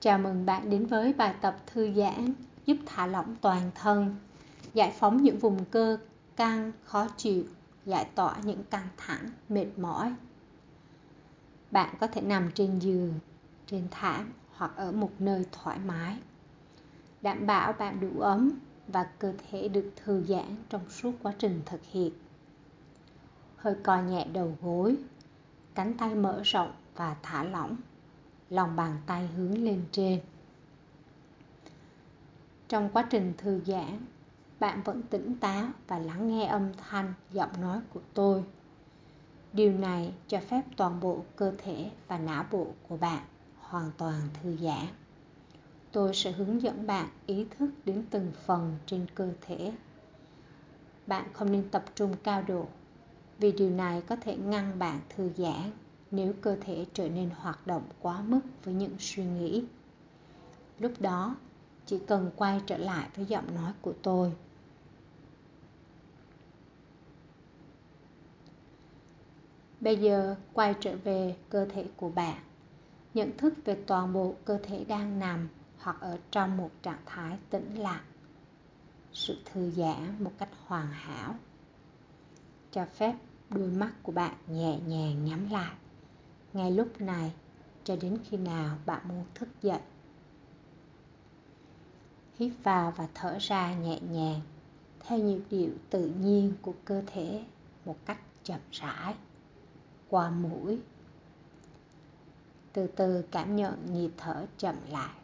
Chào mừng bạn đến với bài tập thư giãn giúp thả lỏng toàn thân, giải phóng những vùng cơ căng, khó chịu, giải tỏa những căng thẳng, mệt mỏi. Bạn có thể nằm trên giường, trên thảm hoặc ở một nơi thoải mái. Đảm bảo bạn đủ ấm và cơ thể được thư giãn trong suốt quá trình thực hiện. Hơi co nhẹ đầu gối, cánh tay mở rộng và thả lỏng lòng bàn tay hướng lên trên. Trong quá trình thư giãn, bạn vẫn tỉnh táo và lắng nghe âm thanh, giọng nói của tôi. Điều này cho phép toàn bộ cơ thể và não bộ của bạn hoàn toàn thư giãn. Tôi sẽ hướng dẫn bạn ý thức đến từng phần trên cơ thể. Bạn không nên tập trung cao độ, vì điều này có thể ngăn bạn thư giãn nếu cơ thể trở nên hoạt động quá mức với những suy nghĩ. Lúc đó, chỉ cần quay trở lại với giọng nói của tôi. Bây giờ quay trở về cơ thể của bạn. Nhận thức về toàn bộ cơ thể đang nằm hoặc ở trong một trạng thái tĩnh lặng. Sự thư giãn một cách hoàn hảo. Cho phép đôi mắt của bạn nhẹ nhàng nhắm lại ngay lúc này, cho đến khi nào bạn muốn thức dậy? Hít vào và thở ra nhẹ nhàng, theo nhịp điệu tự nhiên của cơ thể một cách chậm rãi, qua mũi. Từ từ cảm nhận nhịp thở chậm lại.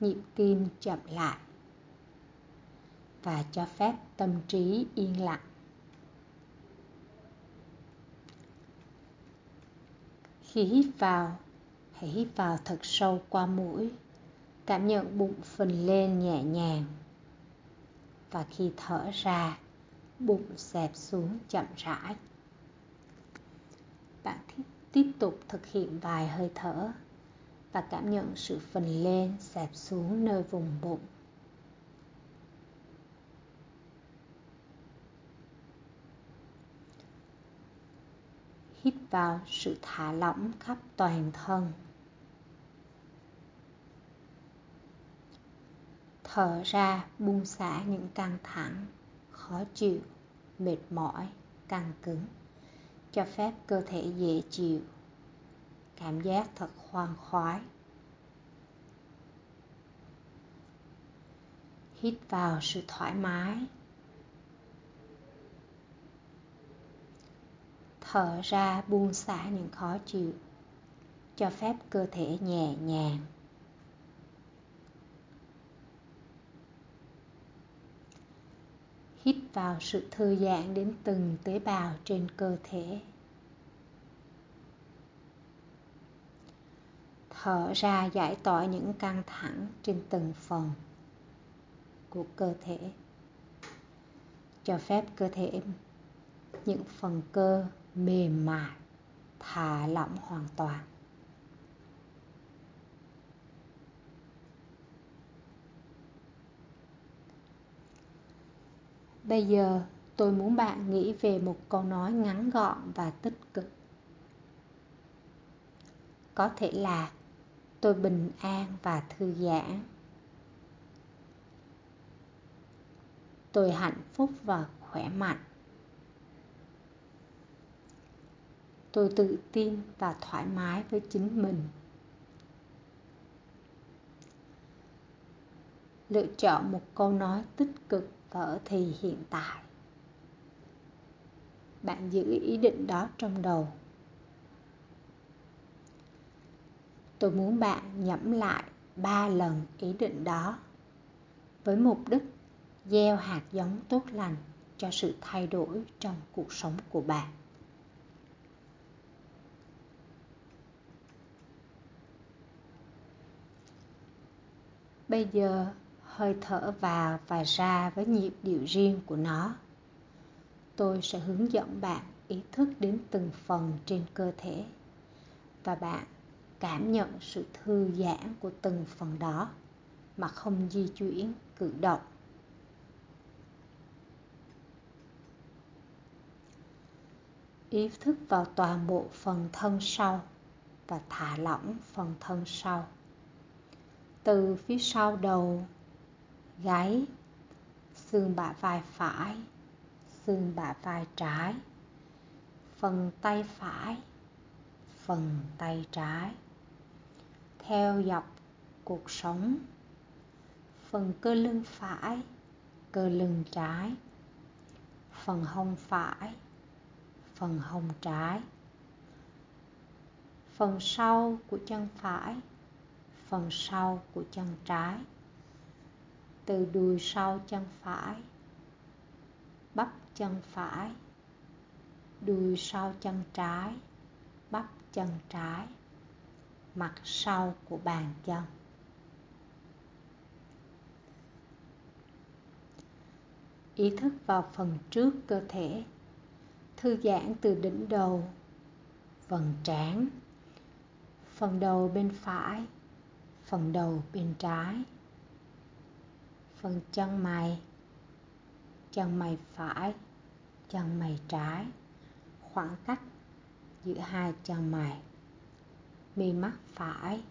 Nhịp tim chậm lại. Và cho phép tâm trí yên lặng. Khi hít vào, hãy hít vào thật sâu qua mũi. Cảm nhận bụng phình lên nhẹ nhàng. Và khi thở ra, bụng xẹp xuống chậm rãi. Bạn tiếp tục thực hiện vài hơi thở và cảm nhận sự phình lên xẹp xuống nơi vùng bụng. Hít vào sự thả lỏng khắp toàn thân. Thở ra buông xả những căng thẳng, khó chịu, mệt mỏi, căng cứng, cho phép cơ thể dễ chịu, cảm giác thật khoan khoái. Hít vào sự thoải mái thở ra buông xả những khó chịu, cho phép cơ thể nhẹ nhàng. Hít vào sự thư giãn đến từng tế bào trên cơ thể. Thở ra giải tỏa những căng thẳng trên từng phần của cơ thể. Cho phép cơ thể, những phần cơ mềm mại, thả lỏng hoàn toàn. Bây giờ tôi muốn bạn nghĩ về một câu nói ngắn gọn và tích cực. Có thể là, tôi bình an và thư giãn. Tôi hạnh phúc và khỏe mạnh. Tôi tự tin và thoải mái với chính mình. Lựa chọn một câu nói tích cực và ở thì hiện tại. Bạn giữ ý định đó trong đầu. Tôi muốn bạn nhẩm lại ba lần ý định đó với mục đích gieo hạt giống tốt lành cho sự thay đổi trong cuộc sống của bạn. Bây giờ, hơi thở vào và ra với nhịp điệu riêng của nó. Tôi sẽ hướng dẫn bạn ý thức đến từng phần trên cơ thể và bạn cảm nhận sự thư giãn của từng phần đó mà không di chuyển, cử động. Ý thức vào toàn bộ phần thân sau và thả lỏng phần thân sau từ phía sau đầu, gáy, xương bả vai phải, xương bả vai trái, phần tay phải, phần tay trái. Theo dọc cuộc sống, phần cơ lưng phải, cơ lưng trái, phần hông phải, phần hông trái. Phần sau của chân phải phần sau của chân trái. Từ đùi sau chân phải, bắp chân phải, đùi sau chân trái, bắp chân trái, mặt sau của bàn chân. Ý thức vào phần trước cơ thể, thư giãn từ đỉnh đầu, phần trán, phần đầu bên phải phần đầu bên trái. Phần chân mày chân mày phải, chân mày trái. Khoảng cách giữa hai chân mày. Mi mắt phải,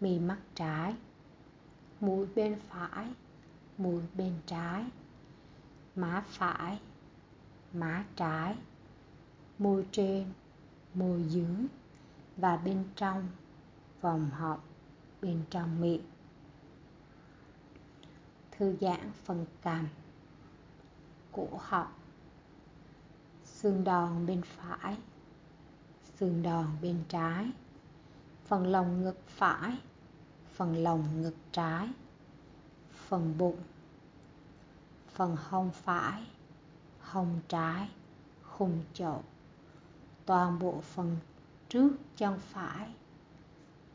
mi mắt trái. Mũi bên phải, mũi bên trái. Má phải, má trái. Môi trên môi dưới. Và bên trong, vòng họng bên trong miệng. Thư giãn phần cằm cổ họng xương đòn bên phải, xương đòn bên trái. Phần lồng ngực phải, phần lồng ngực trái. Phần bụng, phần hông phải, hông trái, khung chậu. Toàn bộ phần trước chân phải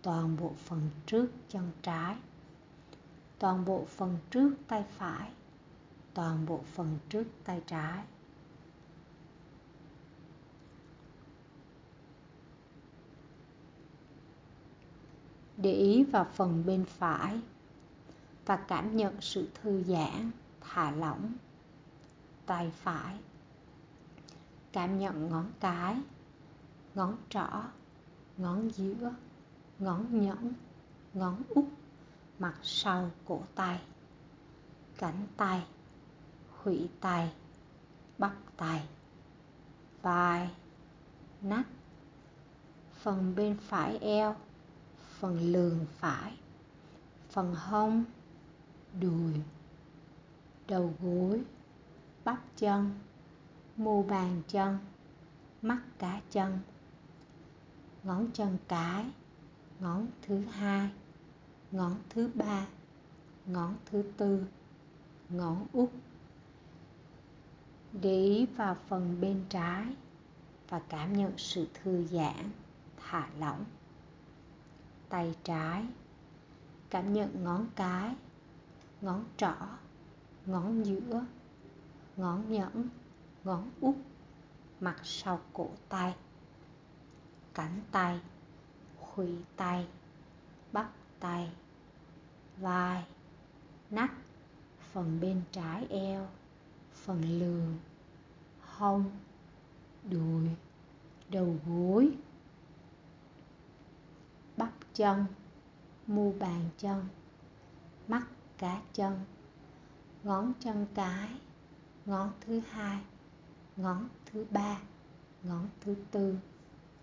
toàn bộ phần trước chân trái, toàn bộ phần trước tay phải, toàn bộ phần trước tay trái. Để ý vào phần bên phải và cảm nhận sự thư giãn, thả lỏng tay phải. Cảm nhận ngón cái, ngón trỏ, ngón giữa ngón nhẫn, ngón út, mặt sau cổ tay, cánh tay, khuỷu tay, bắp tay, vai, nách, phần bên phải eo, phần lườn phải, phần hông, đùi, đầu gối, bắp chân, mu bàn chân, mắt cá chân, ngón chân cái ngón thứ hai, ngón thứ ba, ngón thứ tư, ngón út. Để ý vào phần bên trái và cảm nhận sự thư giãn, thả lỏng. Tay trái, cảm nhận ngón cái, ngón trỏ, ngón giữa, ngón nhẫn, ngón út, mặt sau cổ tay. Cánh tay khuỷu tay bắp tay, vai, nách, phần bên trái eo, phần lườn hông, đùi, đầu gối, bắp chân, mu bàn chân, mắt cá chân, ngón chân cái, ngón thứ hai, ngón thứ ba, ngón thứ tư,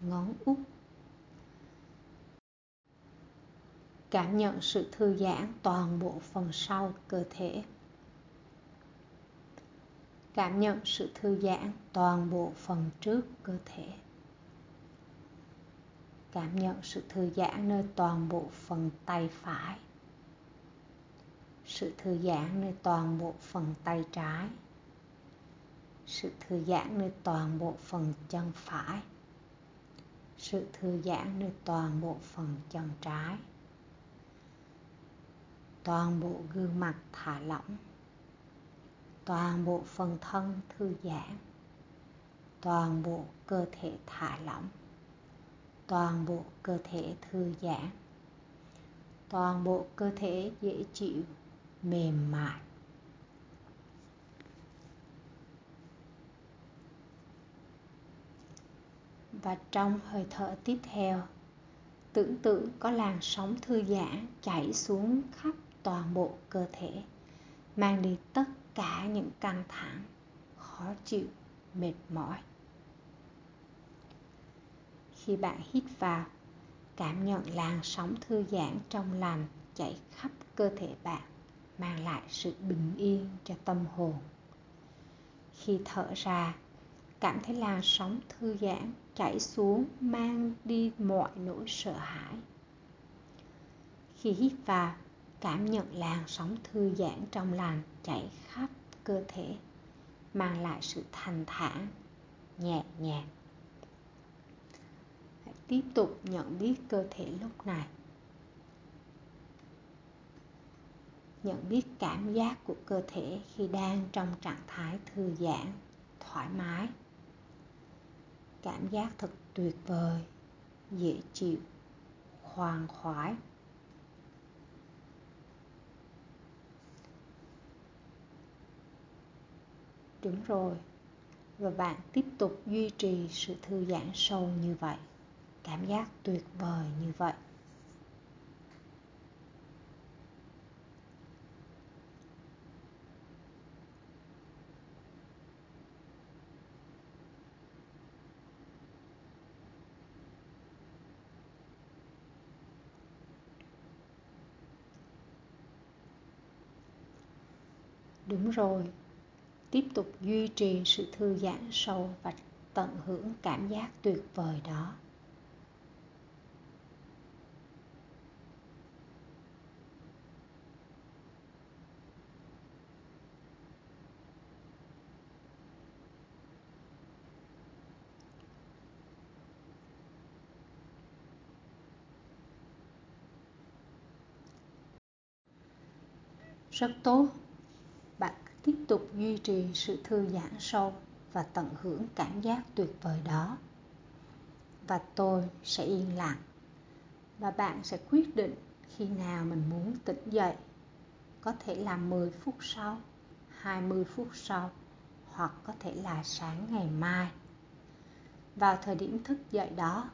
ngón út cảm nhận sự thư giãn toàn bộ phần sau cơ thể. Cảm nhận sự thư giãn toàn bộ phần trước cơ thể. Cảm nhận sự thư giãn nơi toàn bộ phần tay phải. Sự thư giãn nơi toàn bộ phần tay trái. Sự thư giãn nơi toàn bộ phần chân phải. Sự thư giãn nơi toàn bộ phần chân trái toàn bộ gương mặt thả lỏng, toàn bộ phần thân thư giãn, toàn bộ cơ thể thả lỏng, toàn bộ cơ thể thư giãn, toàn bộ cơ thể dễ chịu, mềm mại. Và trong hơi thở tiếp theo, tưởng tượng có làn sóng thư giãn chảy xuống khắp toàn bộ cơ thể, mang đi tất cả những căng thẳng, khó chịu, mệt mỏi. Khi bạn hít vào, cảm nhận làn sóng thư giãn trong lành chảy khắp cơ thể bạn, mang lại sự bình yên cho tâm hồn. Khi thở ra, cảm thấy làn sóng thư giãn chảy xuống, mang đi mọi nỗi sợ hãi. Khi hít vào cảm nhận làn sóng thư giãn trong lành chảy khắp cơ thể, mang lại sự thanh thản, nhẹ nhàng. Hãy tiếp tục nhận biết cơ thể lúc này. Nhận biết cảm giác của cơ thể khi đang trong trạng thái thư giãn, thoải mái. Cảm giác thật tuyệt vời, dễ chịu, khoan khoái. Đúng rồi. Và bạn tiếp tục duy trì sự thư giãn sâu như vậy. Cảm giác tuyệt vời như vậy. Đúng rồi tiếp tục duy trì sự thư giãn sâu và tận hưởng cảm giác tuyệt vời đó. Rất tốt tục duy trì sự thư giãn sâu và tận hưởng cảm giác tuyệt vời đó. Và tôi sẽ yên lặng, và bạn sẽ quyết định khi nào mình muốn tỉnh dậy. Có thể là 10 phút sau 20 phút sau, hoặc có thể là sáng ngày mai. Vào thời điểm thức dậy đó,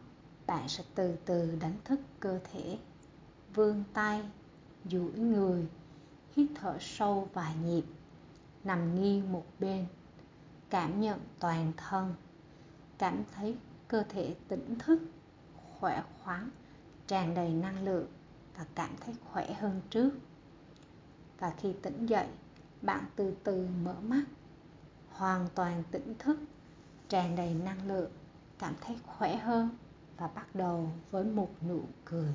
bạn sẽ từ từ đánh thức cơ thể, vươn tay, duỗi người, hít thở sâu vài nhịp nằm nghiêng một bên, cảm nhận toàn thân, cảm thấy cơ thể tỉnh thức, khỏe khoắn, tràn đầy năng lượng và cảm thấy khỏe hơn trước. Và khi tỉnh dậy, bạn từ từ mở mắt, hoàn toàn tỉnh thức, tràn đầy năng lượng, cảm thấy khỏe hơn và bắt đầu với một nụ cười.